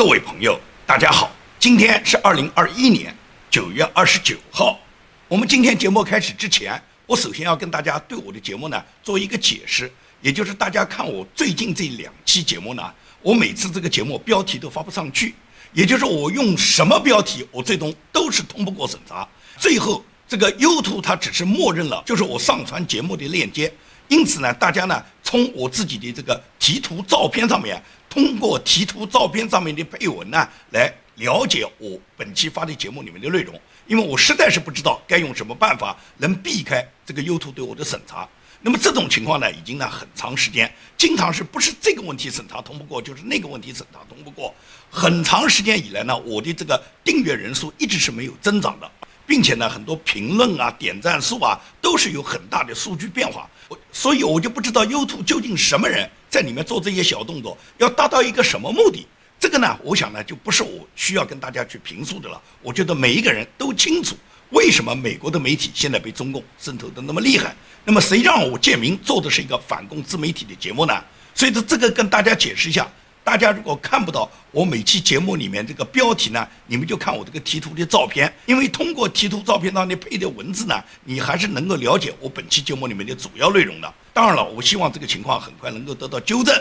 各位朋友，大家好，今天是二零二一年九月二十九号。我们今天节目开始之前，我首先要跟大家对我的节目呢做一个解释，也就是大家看我最近这两期节目呢，我每次这个节目标题都发不上去，也就是我用什么标题，我最终都是通不过审查，最后这个 YouTube 它只是默认了就是我上传节目的链接，因此呢，大家呢从我自己的这个题图照片上面。通过题图照片上面的配文呢，来了解我本期发的节目里面的内容。因为我实在是不知道该用什么办法能避开这个 YouTube 对我的审查。那么这种情况呢，已经呢很长时间，经常是不是这个问题审查通不过，就是那个问题审查通不过。很长时间以来呢，我的这个订阅人数一直是没有增长的。并且呢，很多评论啊、点赞数啊，都是有很大的数据变化。我所以，我就不知道 YouTube 究竟什么人在里面做这些小动作，要达到一个什么目的？这个呢，我想呢，就不是我需要跟大家去评述的了。我觉得每一个人都清楚，为什么美国的媒体现在被中共渗透的那么厉害。那么，谁让我建明做的是一个反共自媒体的节目呢？所以，说这个跟大家解释一下。大家如果看不到我每期节目里面这个标题呢，你们就看我这个题图的照片，因为通过题图照片当中配的文字呢，你还是能够了解我本期节目里面的主要内容的。当然了，我希望这个情况很快能够得到纠正。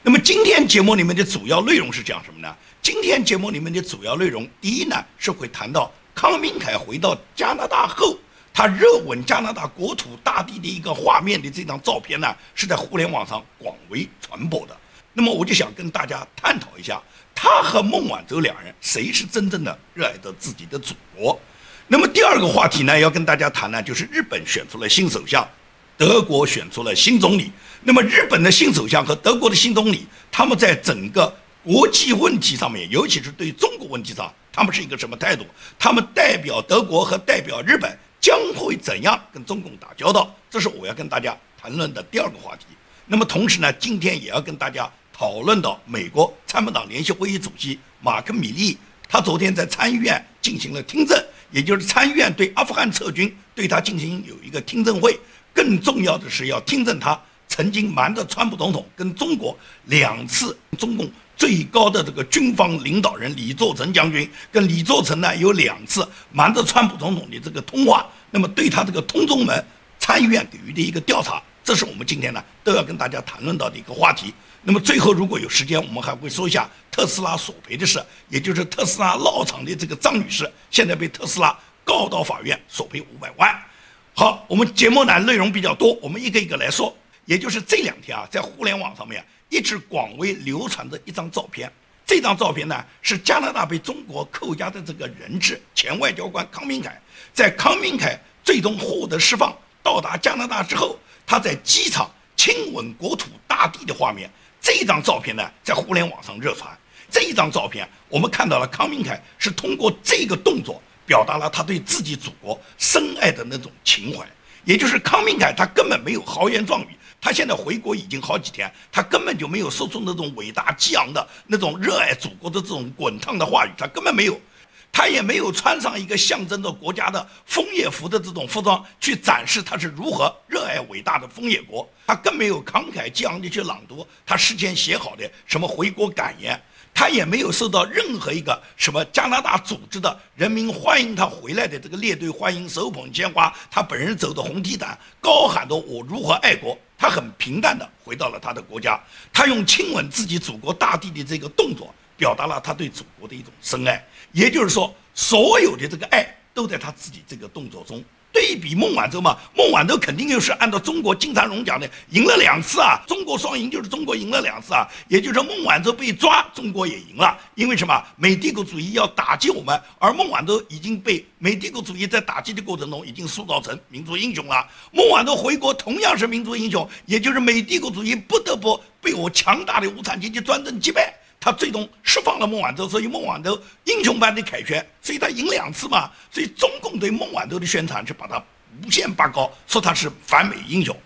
那么今天节目里面的主要内容是讲什么呢？今天节目里面的主要内容，第一呢是会谈到康明凯回到加拿大后，他热吻加拿大国土大地的一个画面的这张照片呢，是在互联网上广为传播的。那么我就想跟大家探讨一下，他和孟晚舟两人谁是真正的热爱着自己的祖国？那么第二个话题呢，要跟大家谈呢，就是日本选出了新首相，德国选出了新总理。那么日本的新首相和德国的新总理，他们在整个国际问题上面，尤其是对中国问题上，他们是一个什么态度？他们代表德国和代表日本将会怎样跟中共打交道？这是我要跟大家谈论的第二个话题。那么同时呢，今天也要跟大家。讨论到美国参谋长联席会议主席马克·米利，他昨天在参议院进行了听证，也就是参议院对阿富汗撤军对他进行有一个听证会。更重要的是要听证他曾经瞒着川普总统跟中国两次，中共最高的这个军方领导人李作成将军跟李作成呢有两次瞒着川普总统的这个通话。那么对他这个通中门，参议院给予的一个调查，这是我们今天呢都要跟大家谈论到的一个话题。那么最后，如果有时间，我们还会说一下特斯拉索赔的事，也就是特斯拉闹场的这个张女士，现在被特斯拉告到法院索赔五百万。好，我们节目呢内容比较多，我们一个一个来说。也就是这两天啊，在互联网上面一直广为流传的一张照片，这张照片呢是加拿大被中国扣押的这个人质前外交官康明凯，在康明凯最终获得释放到达加拿大之后，他在机场亲吻国土大地的画面。这张照片呢，在互联网上热传。这一张照片，我们看到了康明凯是通过这个动作，表达了他对自己祖国深爱的那种情怀。也就是康明凯，他根本没有豪言壮语。他现在回国已经好几天，他根本就没有说出那种伟大激昂的那种热爱祖国的这种滚烫的话语，他根本没有。他也没有穿上一个象征着国家的枫叶服的这种服装去展示他是如何热爱伟大的枫叶国，他更没有慷慨激昂地去朗读他事先写好的什么回国感言，他也没有受到任何一个什么加拿大组织的人民欢迎他回来的这个列队欢迎，手捧鲜花，他本人走的红地毯，高喊着我如何爱国，他很平淡的回到了他的国家，他用亲吻自己祖国大地的这个动作。表达了他对祖国的一种深爱，也就是说，所有的这个爱都在他自己这个动作中。对比孟晚舟嘛，孟晚舟肯定又是按照中国金灿荣讲的，赢了两次啊，中国双赢就是中国赢了两次啊，也就是说孟晚舟被抓，中国也赢了。因为什么？美帝国主义要打击我们，而孟晚舟已经被美帝国主义在打击的过程中已经塑造成民族英雄了。孟晚舟回国同样是民族英雄，也就是美帝国主义不得不被我强大的无产阶级专政击败。他最终释放了孟晚舟，所以孟晚舟英雄般的凯旋，所以他赢两次嘛。所以中共对孟晚舟的宣传是把他无限拔高，说他是反美英雄。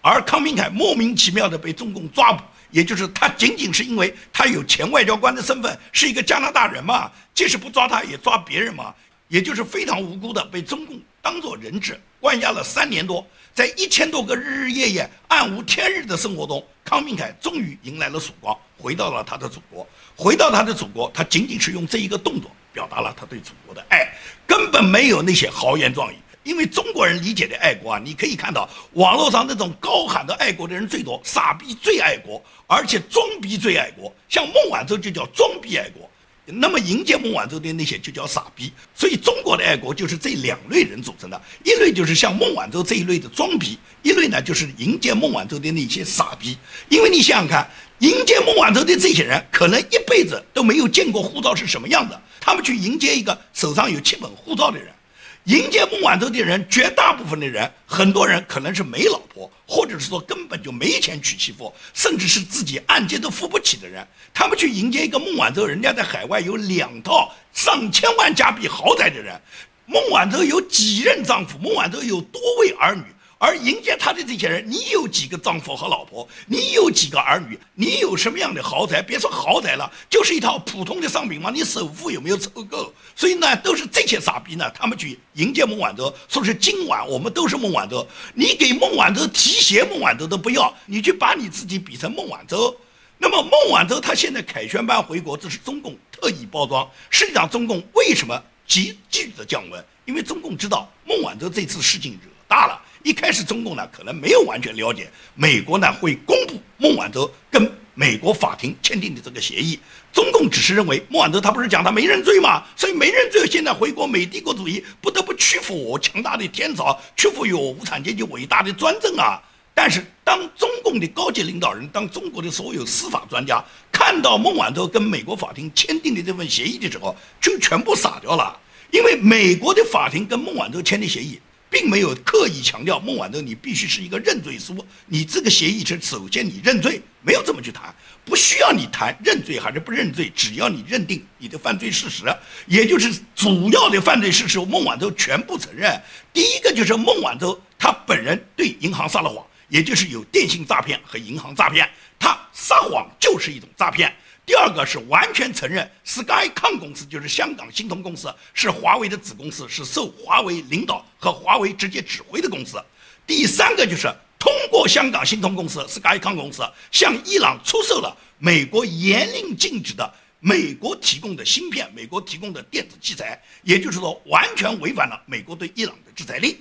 而康明凯莫名其妙的被中共抓捕，也就是他仅仅是因为他有前外交官的身份，是一个加拿大人嘛，即使不抓他也抓别人嘛，也就是非常无辜的被中共。当做人质关押了三年多，在一千多个日日夜夜暗无天日的生活中，康明凯终于迎来了曙光，回到了他的祖国。回到他的祖国，他仅仅是用这一个动作表达了他对祖国的爱，根本没有那些豪言壮语。因为中国人理解的爱国啊，你可以看到网络上那种高喊的爱国的人最多，傻逼最爱国，而且装逼最爱国。像孟晚舟就叫装逼爱国，那么迎接孟晚舟的那些就叫傻逼。所以中国的爱国就是这两类人组成的，一类就是像孟晚舟这一类的装逼，一类呢就是迎接孟晚舟的那些傻逼。因为你想想看，迎接孟晚舟的这些人，可能一辈子都没有见过护照是什么样的，他们去迎接一个手上有七本护照的人。迎接孟晚舟的人，绝大部分的人，很多人可能是没老婆，或者是说根本就没钱娶媳妇，甚至是自己按揭都付不起的人。他们去迎接一个孟晚舟，人家在海外有两套上千万加币豪宅的人，孟晚舟有几任丈夫，孟晚舟有多位儿女。而迎接他的这些人，你有几个丈夫和老婆？你有几个儿女？你有什么样的豪宅？别说豪宅了，就是一套普通的商品房，你首付有没有凑够？所以呢，都是这些傻逼呢，他们去迎接孟晚舟，说是今晚我们都是孟晚舟。你给孟晚舟提鞋，孟晚舟都不要，你去把你自己比成孟晚舟。那么孟晚舟他现在凯旋般回国，这是中共特意包装。实际上，中共为什么急剧的降温？因为中共知道孟晚舟这次事情惹大了。一开始，中共呢可能没有完全了解，美国呢会公布孟晚舟跟美国法庭签订的这个协议。中共只是认为孟晚舟他不是讲他没认罪吗？所以没认罪，现在回国美帝国主义不得不屈服我强大的天朝，屈服于我无产阶级伟大的专政啊！但是当中共的高级领导人，当中国的所有司法专家看到孟晚舟跟美国法庭签订的这份协议的时候，就全部傻掉了，因为美国的法庭跟孟晚舟签的协议。并没有刻意强调孟晚舟，你必须是一个认罪书。你这个协议是首先你认罪，没有这么去谈，不需要你谈认罪还是不认罪，只要你认定你的犯罪事实，也就是主要的犯罪事实，孟晚舟全部承认。第一个就是孟晚舟他本人对银行撒了谎，也就是有电信诈骗和银行诈骗，他撒谎就是一种诈骗。第二个是完全承认 Skycom 公司就是香港新通公司是华为的子公司，是受华为领导和华为直接指挥的公司。第三个就是通过香港新通公司 Skycom 公司向伊朗出售了美国严令禁止的美国提供的芯片、美国提供的电子器材，也就是说完全违反了美国对伊朗的制裁令。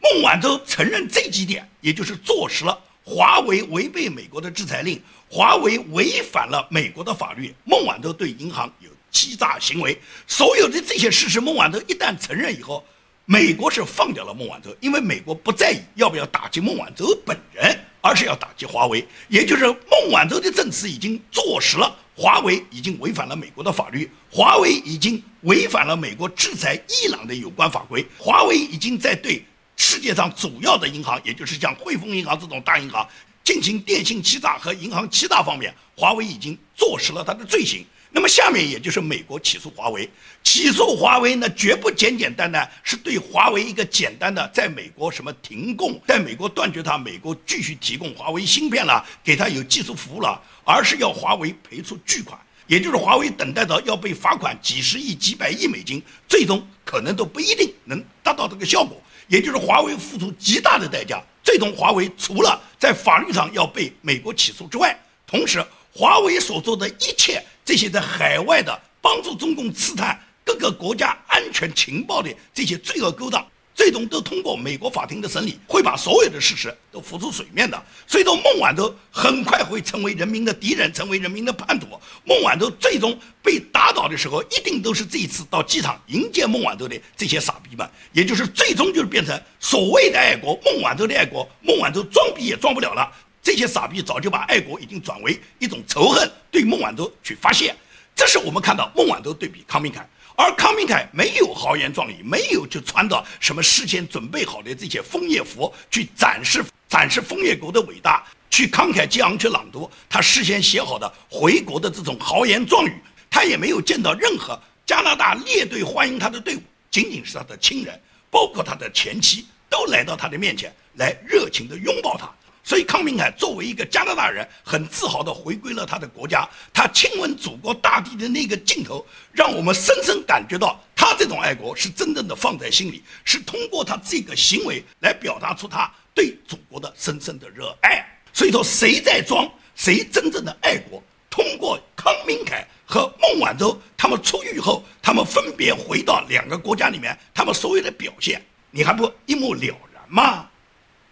孟晚舟承认这几点，也就是坐实了。华为违背美国的制裁令，华为违反了美国的法律。孟晚舟对银行有欺诈行为，所有的这些事实，孟晚舟一旦承认以后，美国是放掉了孟晚舟，因为美国不在意要不要打击孟晚舟本人，而是要打击华为。也就是孟晚舟的证词已经坐实了，华为已经违反了美国的法律，华为已经违反了美国制裁伊朗的有关法规，华为已经在对。世界上主要的银行，也就是像汇丰银行这种大银行，进行电信欺诈和银行欺诈方面，华为已经坐实了他的罪行。那么下面也就是美国起诉华为，起诉华为呢，绝不简简单单是对华为一个简单的在美国什么停供，在美国断绝他美国继续提供华为芯片了，给他有技术服务了，而是要华为赔出巨款，也就是华为等待着要被罚款几十亿、几百亿美金，最终可能都不一定能达到这个效果。也就是华为付出极大的代价，最终华为除了在法律上要被美国起诉之外，同时华为所做的一切这些在海外的帮助中共刺探各个国家安全情报的这些罪恶勾当。最终都通过美国法庭的审理，会把所有的事实都浮出水面的。所以说，孟晚舟很快会成为人民的敌人，成为人民的叛徒。孟晚舟最终被打倒的时候，一定都是这一次到机场迎接孟晚舟的这些傻逼们，也就是最终就是变成所谓的爱国。孟晚舟的爱国，孟晚舟装逼也装不了了。这些傻逼早就把爱国已经转为一种仇恨，对孟晚舟去发泄。这是我们看到孟晚舟对比康明凯。而康明凯没有豪言壮语，没有就穿着什么事先准备好的这些枫叶服去展示展示枫叶国的伟大，去慷慨激昂去朗读他事先写好的回国的这种豪言壮语。他也没有见到任何加拿大列队欢迎他的队伍，仅仅是他的亲人，包括他的前妻，都来到他的面前来热情地拥抱他。所以，康明凯作为一个加拿大人，很自豪地回归了他的国家。他亲吻祖国大地的那个镜头，让我们深深感觉到他。他这种爱国是真正的放在心里，是通过他这个行为来表达出他对祖国的深深的热爱。所以说，谁在装，谁真正的爱国。通过康明凯和孟晚舟他们出狱后，他们分别回到两个国家里面，他们所有的表现，你还不一目了然吗？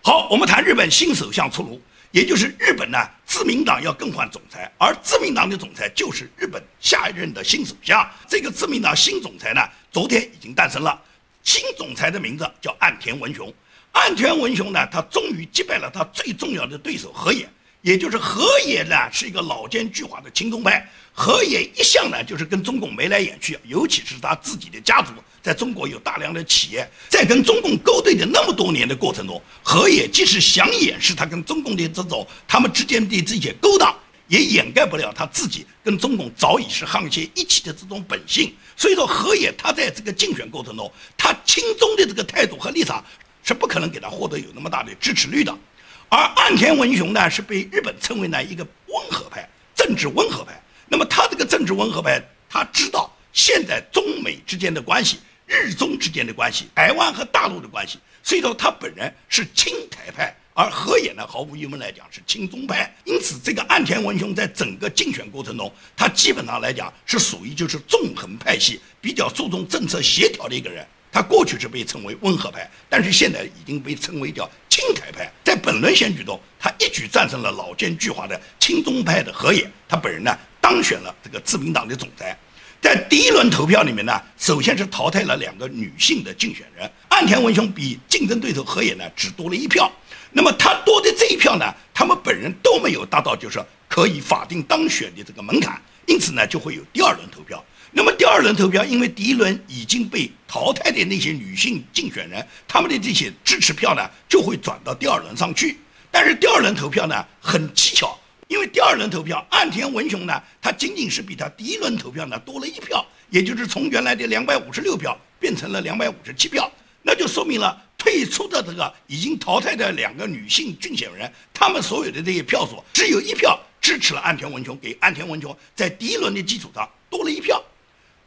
好，我们谈日本新首相出炉。也就是日本呢，自民党要更换总裁，而自民党的总裁就是日本下一任的新首相。这个自民党新总裁呢，昨天已经诞生了。新总裁的名字叫岸田文雄。岸田文雄呢，他终于击败了他最重要的对手河野。也就是河野呢，是一个老奸巨猾的亲中派。河野一向呢，就是跟中共眉来眼去，尤其是他自己的家族。在中国有大量的企业，在跟中共勾兑的那么多年的过程中，河野即使想掩饰他跟中共的这种他们之间的这些勾当，也掩盖不了他自己跟中共早已是沆瀣一气的这种本性。所以说，河野他在这个竞选过程中，他亲中的这个态度和立场是不可能给他获得有那么大的支持率的。而岸田文雄呢，是被日本称为呢一个温和派，政治温和派。那么他这个政治温和派，他知道现在中美之间的关系。日中之间的关系，台湾和大陆的关系，所以说他本人是亲台派，而河野呢，毫无疑问来讲是亲中派。因此，这个岸田文雄在整个竞选过程中，他基本上来讲是属于就是纵横派系，比较注重政策协调的一个人。他过去是被称为温和派，但是现在已经被称为叫亲台派。在本轮选举中，他一举战胜了老奸巨猾的亲中派的河野，他本人呢当选了这个自民党的总裁。在第一轮投票里面呢，首先是淘汰了两个女性的竞选人，岸田文雄比竞争对手河野呢只多了一票。那么他多的这一票呢，他们本人都没有达到就是可以法定当选的这个门槛，因此呢就会有第二轮投票。那么第二轮投票，因为第一轮已经被淘汰的那些女性竞选人，他们的这些支持票呢就会转到第二轮上去。但是第二轮投票呢很蹊跷。因为第二轮投票，岸田文雄呢，他仅仅是比他第一轮投票呢多了一票，也就是从原来的两百五十六票变成了两百五十七票，那就说明了退出的这个已经淘汰的两个女性竞选人，他们所有的这些票数只有一票支持了岸田文雄，给岸田文雄在第一轮的基础上多了一票，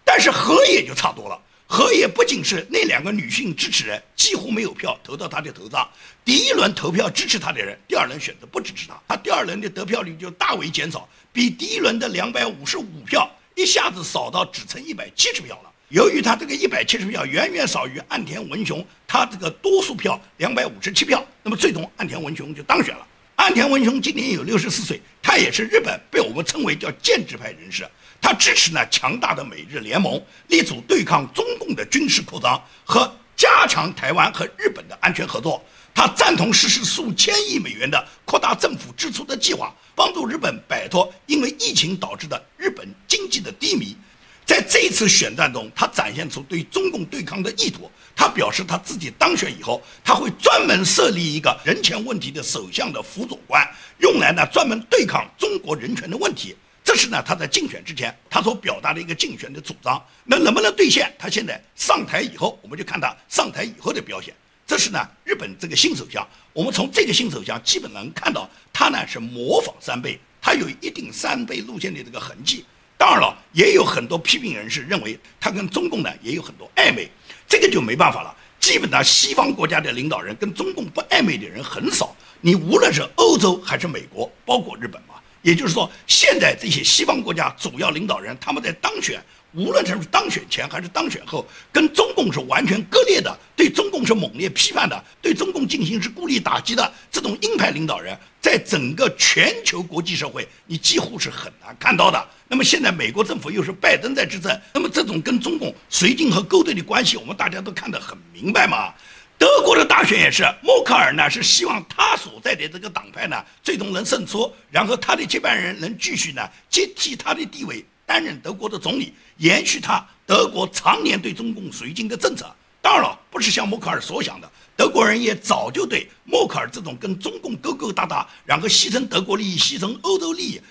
但是河野就差多了。河野不仅是那两个女性支持人几乎没有票投到他的头上，第一轮投票支持他的人，第二轮选择不支持他，他第二轮的得票率就大为减少，比第一轮的两百五十五票一下子少到只剩一百七十票了。由于他这个一百七十票远远少于岸田文雄，他这个多数票两百五十七票，那么最终岸田文雄就当选了。岸田文雄今年有六十四岁，他也是日本被我们称为叫建制派人士。他支持呢强大的美日联盟，力主对抗中共的军事扩张和加强台湾和日本的安全合作。他赞同实施数千亿美元的扩大政府支出的计划，帮助日本摆脱因为疫情导致的日本经济的低迷。在这次选战中，他展现出对中共对抗的意图。他表示，他自己当选以后，他会专门设立一个人权问题的首相的辅佐官，用来呢专门对抗中国人权的问题。这是呢，他在竞选之前他所表达的一个竞选的主张，那能不能兑现？他现在上台以后，我们就看他上台以后的表现。这是呢，日本这个新首相，我们从这个新首相基本能看到，他呢是模仿三倍，他有一定三倍路线的这个痕迹。当然了，也有很多批评人士认为他跟中共呢也有很多暧昧，这个就没办法了。基本上西方国家的领导人跟中共不暧昧的人很少，你无论是欧洲还是美国，包括日本嘛。也就是说，现在这些西方国家主要领导人，他们在当选，无论是当选前还是当选后，跟中共是完全割裂的，对中共是猛烈批判的，对中共进行是孤立打击的。这种鹰派领导人，在整个全球国际社会，你几乎是很难看到的。那么现在美国政府又是拜登在执政，那么这种跟中共绥靖和勾兑的关系，我们大家都看得很明白嘛。德国的大选也是，默克尔呢是希望他所在的这个党派呢最终能胜出，然后他的接班人能继续呢接替他的地位，担任德国的总理，延续他德国常年对中共绥靖的政策。当然了，不是像默克尔所想的，德国人也早就对默克尔这种跟中共勾勾搭搭，然后牺牲德国利益、牺牲欧洲利益，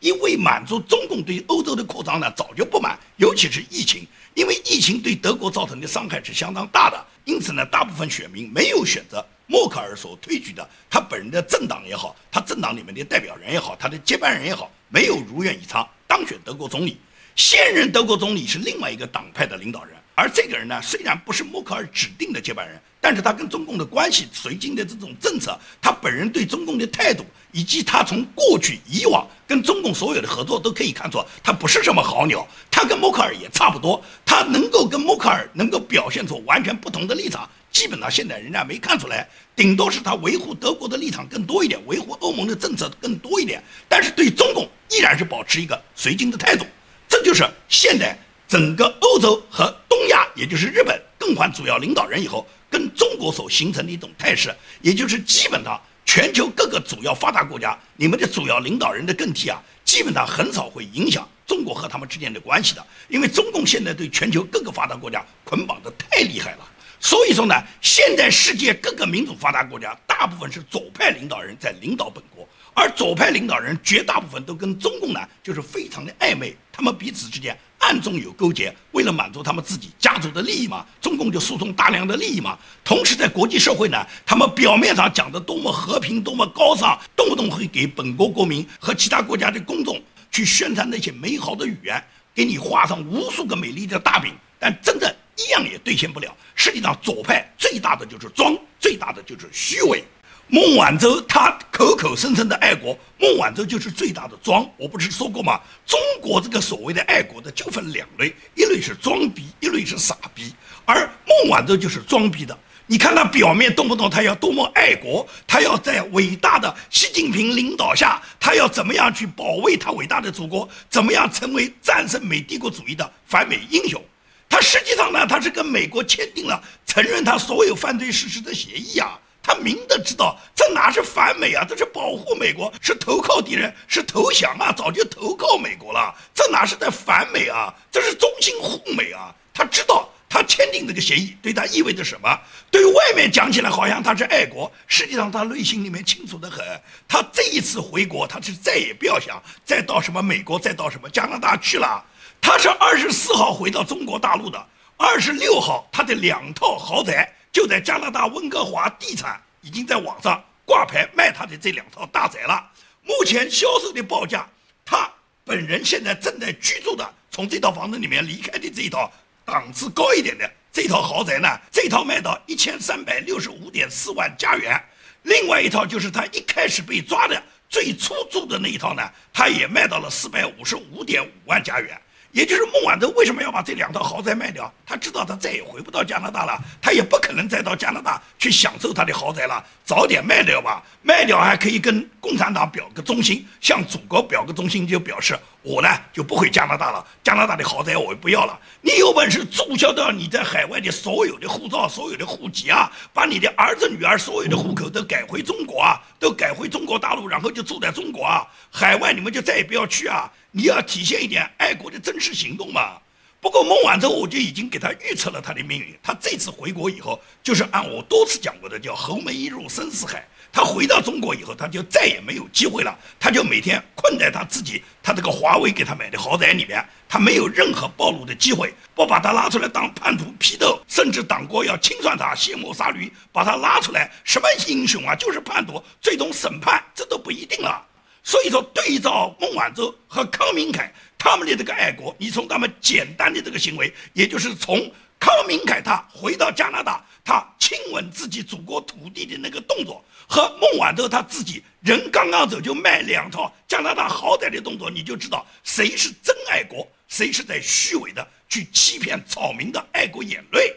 一味满足中共对欧洲的扩张呢，早就不满，尤其是疫情。因为疫情对德国造成的伤害是相当大的，因此呢，大部分选民没有选择默克尔所推举的他本人的政党也好，他政党里面的代表人也好，他的接班人也好，没有如愿以偿当选德国总理。现任德国总理是另外一个党派的领导人，而这个人呢，虽然不是默克尔指定的接班人，但是他跟中共的关系、绥靖的这种政策，他本人对中共的态度，以及他从过去以往跟中共所有的合作，都可以看出他不是什么好鸟。他跟默克尔也差不多，他能够跟默克尔能够表现出完全不同的立场，基本上现在人家没看出来，顶多是他维护德国的立场更多一点，维护欧盟的政策更多一点，但是对中共依然是保持一个随军的态度。这就是现在。整个欧洲和东亚，也就是日本更换主要领导人以后，跟中国所形成的一种态势，也就是基本上全球各个主要发达国家，你们的主要领导人的更替啊，基本上很少会影响中国和他们之间的关系的，因为中共现在对全球各个发达国家捆绑的太厉害了。所以说呢，现在世界各个民主发达国家，大部分是左派领导人在领导本国。而左派领导人绝大部分都跟中共呢，就是非常的暧昧，他们彼此之间暗中有勾结，为了满足他们自己家族的利益嘛，中共就输送大量的利益嘛。同时在国际社会呢，他们表面上讲的多么和平，多么高尚，动不动会给本国国民和其他国家的公众去宣传那些美好的语言，给你画上无数个美丽的大饼，但真的一样也兑现不了。实际上，左派最大的就是装，最大的就是虚伪。孟晚舟他口口声声的爱国，孟晚舟就是最大的装。我不是说过吗？中国这个所谓的爱国的就分两类，一类是装逼，一类是傻逼。而孟晚舟就是装逼的。你看他表面动不动他要多么爱国，他要在伟大的习近平领导下，他要怎么样去保卫他伟大的祖国，怎么样成为战胜美帝国主义的反美英雄。他实际上呢，他是跟美国签订了承认他所有犯罪事实的协议啊。他明的知道，这哪是反美啊？这是保护美国，是投靠敌人，是投降啊！早就投靠美国了，这哪是在反美啊？这是忠心护美啊！他知道，他签订这个协议对他意味着什么？对外面讲起来好像他是爱国，实际上他内心里面清楚的很。他这一次回国，他是再也不要想再到什么美国，再到什么加拿大去了。他是二十四号回到中国大陆的，二十六号他的两套豪宅。就在加拿大温哥华地产已经在网上挂牌卖他的这两套大宅了。目前销售的报价，他本人现在正在居住的，从这套房子里面离开的这一套档次高一点的这套豪宅呢，这套卖到一千三百六十五点四万加元。另外一套就是他一开始被抓的最初住的那一套呢，他也卖到了四百五十五点五万加元。也就是孟晚舟为什么要把这两套豪宅卖掉？他知道他再也回不到加拿大了，他也不可能再到加拿大去享受他的豪宅了。早点卖掉吧，卖掉还可以跟共产党表个忠心，向祖国表个忠心，就表示我呢就不回加拿大了。加拿大的豪宅我也不要了。你有本事注销掉你在海外的所有的护照、所有的户籍啊，把你的儿子女儿所有的户口都改回中国啊，都改回中国大陆，然后就住在中国啊。海外你们就再也不要去啊。你要体现一点爱国的真实行动嘛？不过孟晚舟，我就已经给他预测了他的命运。他这次回国以后，就是按我多次讲过的，叫侯门一入深似海。他回到中国以后，他就再也没有机会了。他就每天困在他自己他这个华为给他买的豪宅里面，他没有任何暴露的机会。不把他拉出来当叛徒批斗，甚至党国要清算他，卸磨杀驴，把他拉出来，什么英雄啊，就是叛徒，最终审判，这都不一定了。所以说，对照孟晚舟和康明凯他们的这个爱国，你从他们简单的这个行为，也就是从康明凯他回到加拿大，他亲吻自己祖国土地的那个动作，和孟晚舟他自己人刚刚走就卖两套加拿大豪宅的动作，你就知道谁是真爱国，谁是在虚伪的去欺骗草民的爱国眼泪。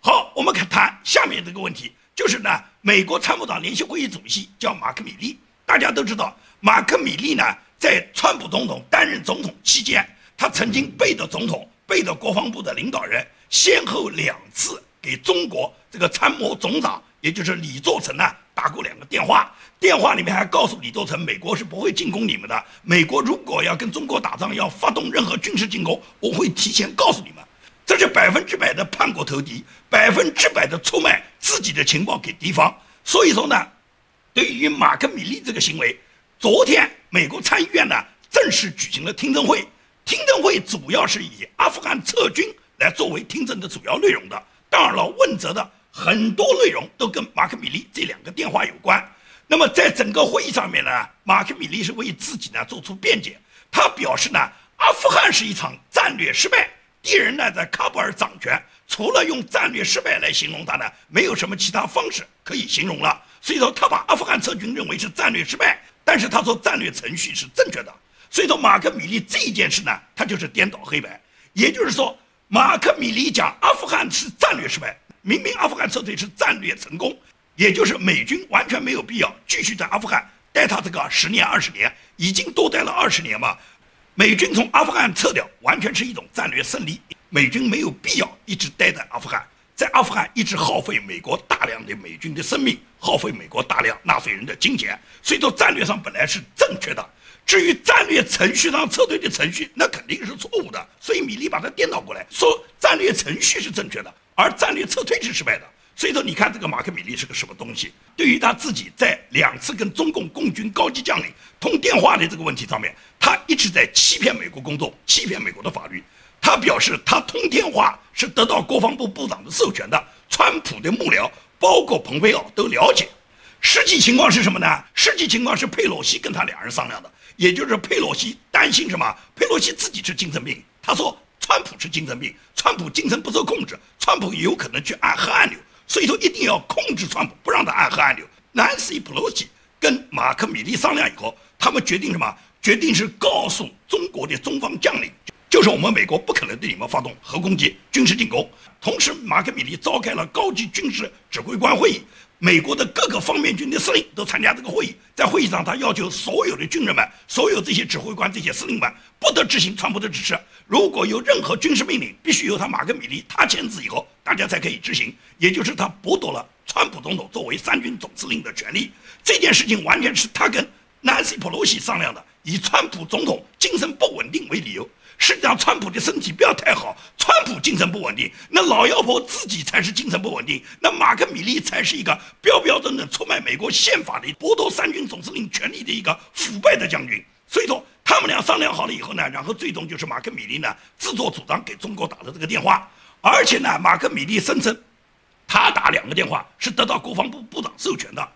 好，我们看谈下面这个问题，就是呢，美国参谋长联席会议主席叫马克米利，大家都知道。马克米利呢，在川普总统担任总统期间，他曾经背着总统、背着国防部的领导人，先后两次给中国这个参谋总长，也就是李作成呢，打过两个电话。电话里面还告诉李作成，美国是不会进攻你们的。美国如果要跟中国打仗，要发动任何军事进攻，我会提前告诉你们。这是百分之百的叛国投敌，百分之百的出卖自己的情报给敌方。所以说呢，对于马克米利这个行为。昨天，美国参议院呢正式举行了听证会。听证会主要是以阿富汗撤军来作为听证的主要内容的。当然了，问责的很多内容都跟马克米利这两个电话有关。那么，在整个会议上面呢，马克米利是为自己呢做出辩解。他表示呢，阿富汗是一场战略失败，敌人呢在喀布尔掌权，除了用战略失败来形容他呢，没有什么其他方式可以形容了。所以说，他把阿富汗撤军认为是战略失败，但是他说战略程序是正确的。所以说，马克米利这一件事呢，他就是颠倒黑白。也就是说，马克米利讲阿富汗是战略失败，明明阿富汗撤退是战略成功，也就是美军完全没有必要继续在阿富汗待他这个十年二十年，已经多待了二十年嘛。美军从阿富汗撤掉，完全是一种战略胜利。美军没有必要一直待在阿富汗，在阿富汗一直耗费美国大量的美军的生命，耗费美国大量纳税人的金钱。所以说战略上本来是正确的，至于战略程序上撤退的程序，那肯定是错误的。所以米利把它颠倒过来，说战略程序是正确的，而战略撤退是失败的。所以说，你看这个马克米利是个什么东西？对于他自己在两次跟中共共军高级将领通电话的这个问题上面，他一直在欺骗美国公众，欺骗美国的法律。他表示，他通电话是得到国防部部长的授权的，川普的幕僚，包括蓬佩奥都了解。实际情况是什么呢？实际情况是佩洛西跟他两人商量的，也就是佩洛西担心什么？佩洛西自己是精神病，他说川普是精神病，川普精神不受控制，川普有可能去按核按钮。所以说一定要控制川普，不让他按核按钮。Nancy Pelosi 跟马克米利商量以后，他们决定什么？决定是告诉中国的中方将领，就是我们美国不可能对你们发动核攻击、军事进攻。同时，马克米利召开了高级军事指挥官会议。美国的各个方面军的司令都参加这个会议，在会议上，他要求所有的军人们、所有这些指挥官、这些司令们不得执行川普的指示。如果有任何军事命令，必须由他马克米利他签字以后，大家才可以执行。也就是他剥夺了川普总统作为三军总司令的权利。这件事情完全是他跟南希·普洛西商量的，以川普总统精神不稳定为理由。实际上，川普的身体不要太好，川普精神不稳定，那老妖婆自己才是精神不稳定，那马克米利才是一个标标准准出卖美国宪法的剥夺三军总司令权力的一个腐败的将军。所以说，他们俩商量好了以后呢，然后最终就是马克米利呢自作主张给中国打了这个电话，而且呢，马克米利声称他打两个电话是得到国防部部长授权的。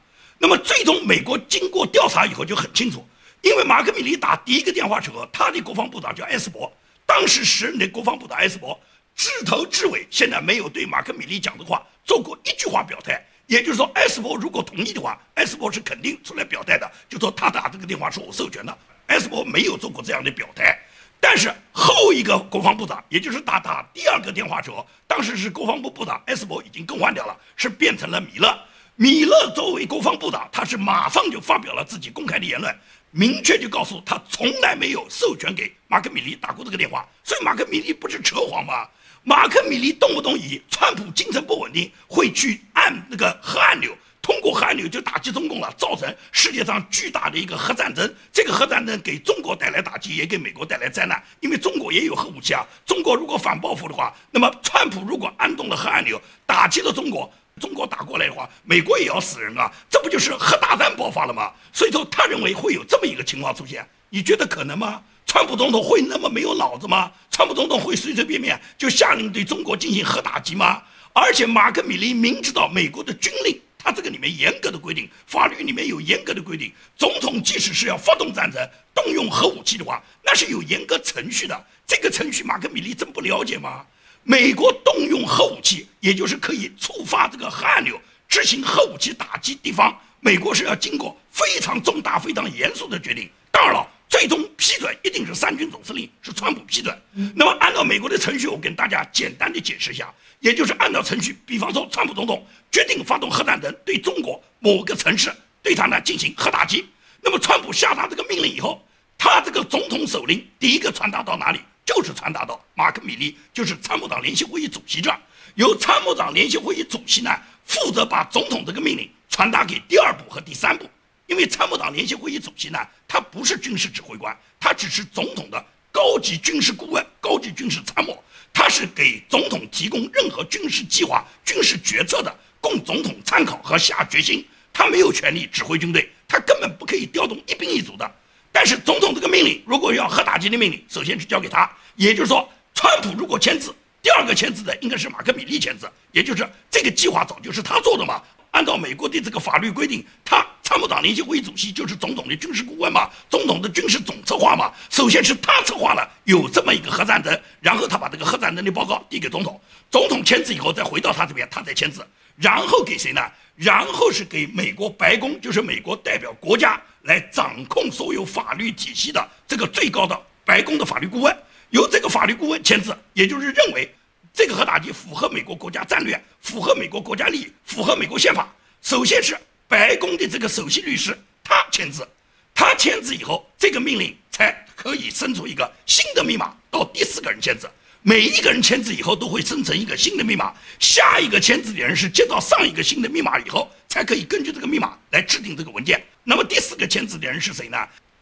那么最终美国经过调查以后就很清楚。因为马克米利打第一个电话时候，他的国防部长叫埃斯伯，当时时任的国防部长埃斯伯，至头至尾现在没有对马克米利讲的话做过一句话表态。也就是说，埃斯伯如果同意的话，埃斯伯是肯定出来表态的，就说他打这个电话是我授权的。埃斯伯没有做过这样的表态。但是后一个国防部长，也就是打打第二个电话时候，当时是国防部部长埃斯伯已经更换掉了，是变成了米勒。米勒作为国防部长，他是马上就发表了自己公开的言论。明确就告诉他，从来没有授权给马克米利打过这个电话，所以马克米利不是扯谎吗？马克米利动不动以川普精神不稳定，会去按那个核按钮，通过核按钮就打击中共了，造成世界上巨大的一个核战争。这个核战争给中国带来打击，也给美国带来灾难，因为中国也有核武器啊。中国如果反报复的话，那么川普如果按动了核按钮，打击了中国。中国打过来的话，美国也要死人啊！这不就是核大战爆发了吗？所以说，他认为会有这么一个情况出现，你觉得可能吗？川普总统会那么没有脑子吗？川普总统会随随便便就下令对中国进行核打击吗？而且，马克米利明知道美国的军令，他这个里面严格的规定，法律里面有严格的规定，总统即使是要发动战争、动用核武器的话，那是有严格程序的。这个程序，马克米利真不了解吗？美国动用核武器，也就是可以触发这个核按钮，执行核武器打击地方。美国是要经过非常重大、非常严肃的决定。当然了，最终批准一定是三军总司令，是川普批准。那么，按照美国的程序，我跟大家简单的解释一下，也就是按照程序，比方说，川普总统决定发动核战争，对中国某个城市对他呢进行核打击。那么，川普下达这个命令以后，他这个总统手令第一个传达到哪里？就是传达到马克米利，就是参谋长联席会议主席这儿，由参谋长联席会议主席呢负责把总统这个命令传达给第二部和第三部。因为参谋长联席会议主席呢，他不是军事指挥官，他只是总统的高级军事顾问、高级军事参谋，他是给总统提供任何军事计划、军事决策的，供总统参考和下决心。他没有权利指挥军队，他根本不可以调动一兵一卒的。但是总统的命令，如果要核打击的命令，首先是交给他。也就是说，川普如果签字，第二个签字的应该是马克米利签字。也就是这个计划早就是他做的嘛。按照美国的这个法律规定，他。参谋长联席会议主席就是总统的军事顾问嘛，总统的军事总策划嘛。首先是他策划了有这么一个核战争，然后他把这个核战争的报告递给总统，总统签字以后再回到他这边，他再签字，然后给谁呢？然后是给美国白宫，就是美国代表国家来掌控所有法律体系的这个最高的白宫的法律顾问，由这个法律顾问签字，也就是认为。这个核打击符合美国国家战略，符合美国国家利益，符合美国宪法。首先是白宫的这个首席律师他签字，他签字以后，这个命令才可以生出一个新的密码到第四个人签字。每一个人签字以后都会生成一个新的密码，下一个签字的人是接到上一个新的密码以后，才可以根据这个密码来制定这个文件。那么第四个签字的人是谁呢？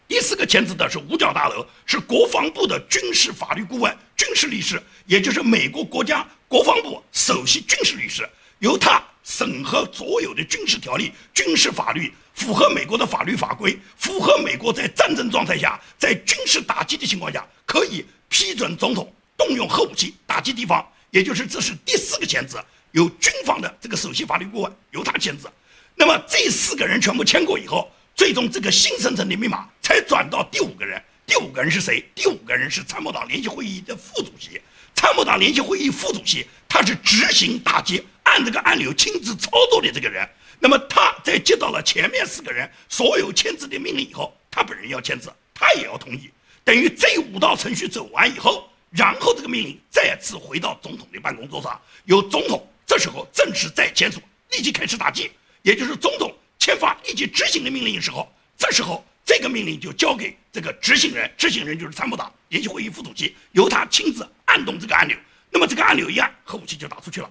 第四个签字的是五角大楼，是国防部的军事法律顾问、军事律师，也就是美国国家国防部首席军事律师，由他审核所有的军事条例、军事法律，符合美国的法律法规，符合美国在战争状态下、在军事打击的情况下，可以批准总统动用核武器打击敌方。也就是这是第四个签字，由军方的这个首席法律顾问由他签字。那么这四个人全部签过以后。最终，这个新生成的密码才转到第五个人。第五个人是谁？第五个人是参谋长联席会议的副主席。参谋长联席会议副主席，他是执行打击、按这个按钮亲自操作的这个人。那么他在接到了前面四个人所有签字的命令以后，他本人要签字，他也要同意。等于这五道程序走完以后，然后这个命令再次回到总统的办公桌上，由总统这时候正式再签署，立即开始打击，也就是总统。签发立即执行的命令的时候，这时候这个命令就交给这个执行人，执行人就是参谋长联席会议副主席，由他亲自按动这个按钮，那么这个按钮一按，核武器就打出去了。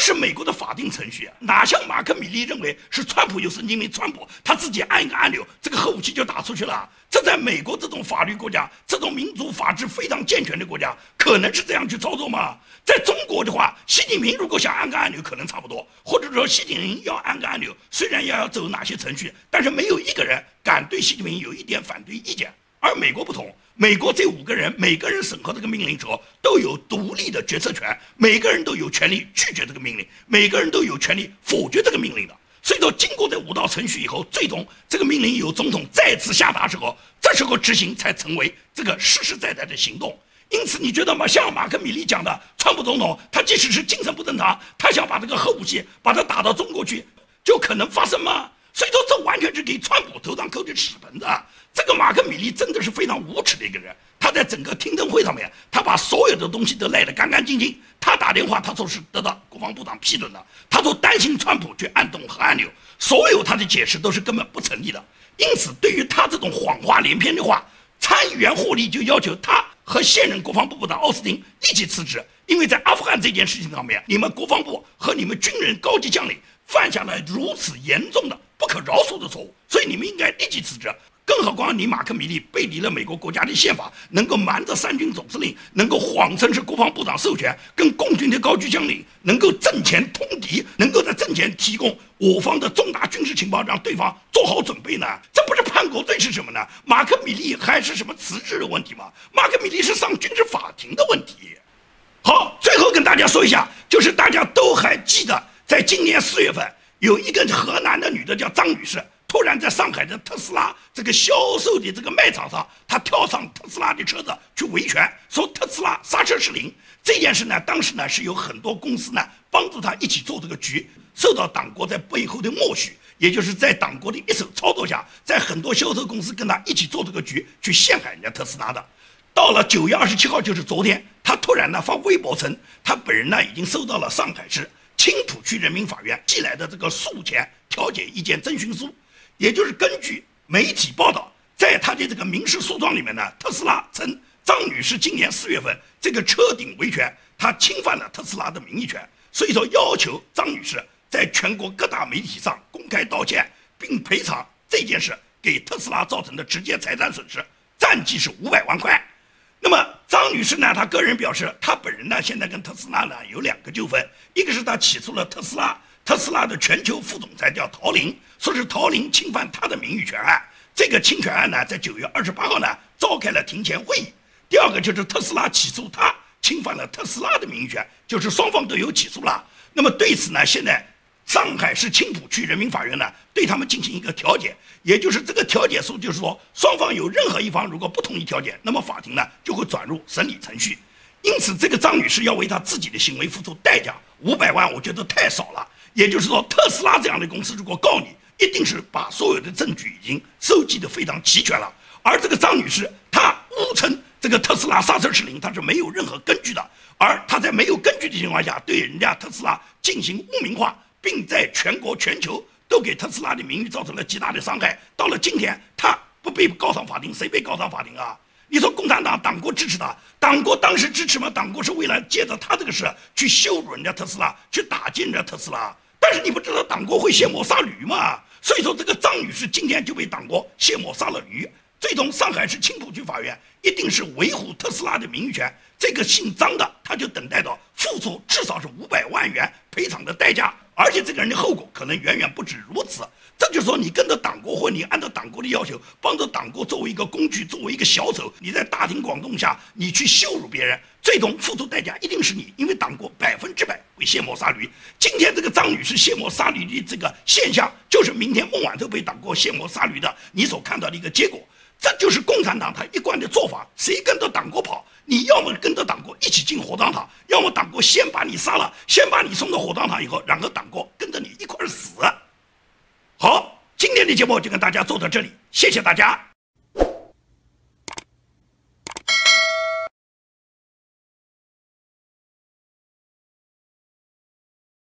是美国的法定程序，哪像马克米利认为是川普有神经病，川普他自己按一个按钮，这个核武器就打出去了。这在美国这种法律国家，这种民主法治非常健全的国家，可能是这样去操作吗？在中国的话，习近平如果想按个按钮，可能差不多，或者说习近平要按个按钮，虽然要要走哪些程序，但是没有一个人敢对习近平有一点反对意见。而美国不同，美国这五个人每个人审核这个命令时候都有独立的决策权，每个人都有权利拒绝这个命令，每个人都有权利否决这个命令的。所以说，经过这五道程序以后，最终这个命令由总统再次下达时候，这时候执行才成为这个实实在在的行动。因此，你觉得吗？像马克米利讲的，川普总统他即使是精神不正常，他想把这个核武器把它打到中国去，就可能发生吗？所以说，这完给川普头上扣的屎盆子。这个马克米利真的是非常无耻的一个人。他在整个听证会上面，他把所有的东西都赖得干干净净。他打电话，他说是得到国防部长批准的。他说担心川普去按动核按钮，所有他的解释都是根本不成立的。因此，对于他这种谎话连篇的话，参议员霍利就要求他和现任国防部部长奥斯汀立即辞职，因为在阿富汗这件事情上面，你们国防部和你们军人高级将领犯下了如此严重的不可饶恕的错误，所以你们应该立即辞职。更何况你马克米利背离了美国国家的宪法，能够瞒着三军总司令，能够谎称是国防部长授权，跟共军的高级将领能够阵前通敌，能够在阵前提供我方的重大军事情报，让对方做好准备呢？这不是叛国罪是什么呢？马克米利还是什么辞职的问题吗？马克米利是上军事法庭的问题。好，最后跟大家说一下，就是大家都还记得，在今年四月份，有一个河南的女的叫张女士。突然，在上海的特斯拉这个销售的这个卖场上，她跳上特斯拉的车子去维权，说特斯拉刹车失灵。这件事呢，当时呢是有很多公司呢帮助她一起做这个局，受到党国在背后的默许，也就是在党国的一手操作下，在很多销售公司跟他一起做这个局，去陷害人家特斯拉的。到了九月二十七号，就是昨天，他突然呢发微博称，他本人呢已经收到了上海市青浦区人民法院寄来的这个诉前调解意见征询书。也就是根据媒体报道，在他的这个民事诉状里面呢，特斯拉称张女士今年四月份这个车顶维权，她侵犯了特斯拉的名誉权，所以说要求张女士在全国各大媒体上公开道歉，并赔偿这件事给特斯拉造成的直接财产损失，暂计是五百万块。那么张女士呢，她个人表示，她本人呢现在跟特斯拉呢有两个纠纷，一个是她起诉了特斯拉。特斯拉的全球副总裁叫陶林，说是陶林侵犯她的名誉权案。这个侵权案呢，在九月二十八号呢召开了庭前会议。第二个就是特斯拉起诉他侵犯了特斯拉的名誉权，就是双方都有起诉了。那么对此呢，现在上海市青浦区人民法院呢对他们进行一个调解，也就是这个调解书，就是说双方有任何一方如果不同意调解，那么法庭呢就会转入审理程序。因此，这个张女士要为她自己的行为付出代价，五百万我觉得太少了。也就是说，特斯拉这样的公司如果告你，一定是把所有的证据已经收集的非常齐全了。而这个张女士，她误称这个特斯拉刹车失灵，她是没有任何根据的。而她在没有根据的情况下，对人家特斯拉进行污名化，并在全国全球都给特斯拉的名誉造成了极大的伤害。到了今天，他不被告上法庭，谁被告上法庭啊？你说共产党党国支持他，党国当时支持吗？党国是为了借着他这个事去羞辱人家特斯拉，去打击人家特斯拉。但是你不知道党国会卸磨杀驴吗？所以说这个张女士今天就被党国卸磨杀了驴。最终上海市青浦区法院一定是维护特斯拉的名誉权。这个姓张的他就等待着付出至少是五百万元赔偿的代价，而且这个人的后果可能远远不止如此。这就是说，你跟着党国，或你按照党国的要求，帮着党国作为一个工具，作为一个小丑，你在大庭广众下，你去羞辱别人，最终付出代价一定是你，因为党国百分之百会卸磨杀驴。今天这个张女士卸磨杀驴的这个现象，就是明天孟晚舟被党国卸磨杀驴的你所看到的一个结果。这就是共产党他一贯的做法，谁跟着党国跑，你要么跟着党国一起进火葬场，要么党国先把你杀了，先把你送到火葬场以后，然后党国跟着你一块儿死。好，今天的节目就跟大家做到这里，谢谢大家。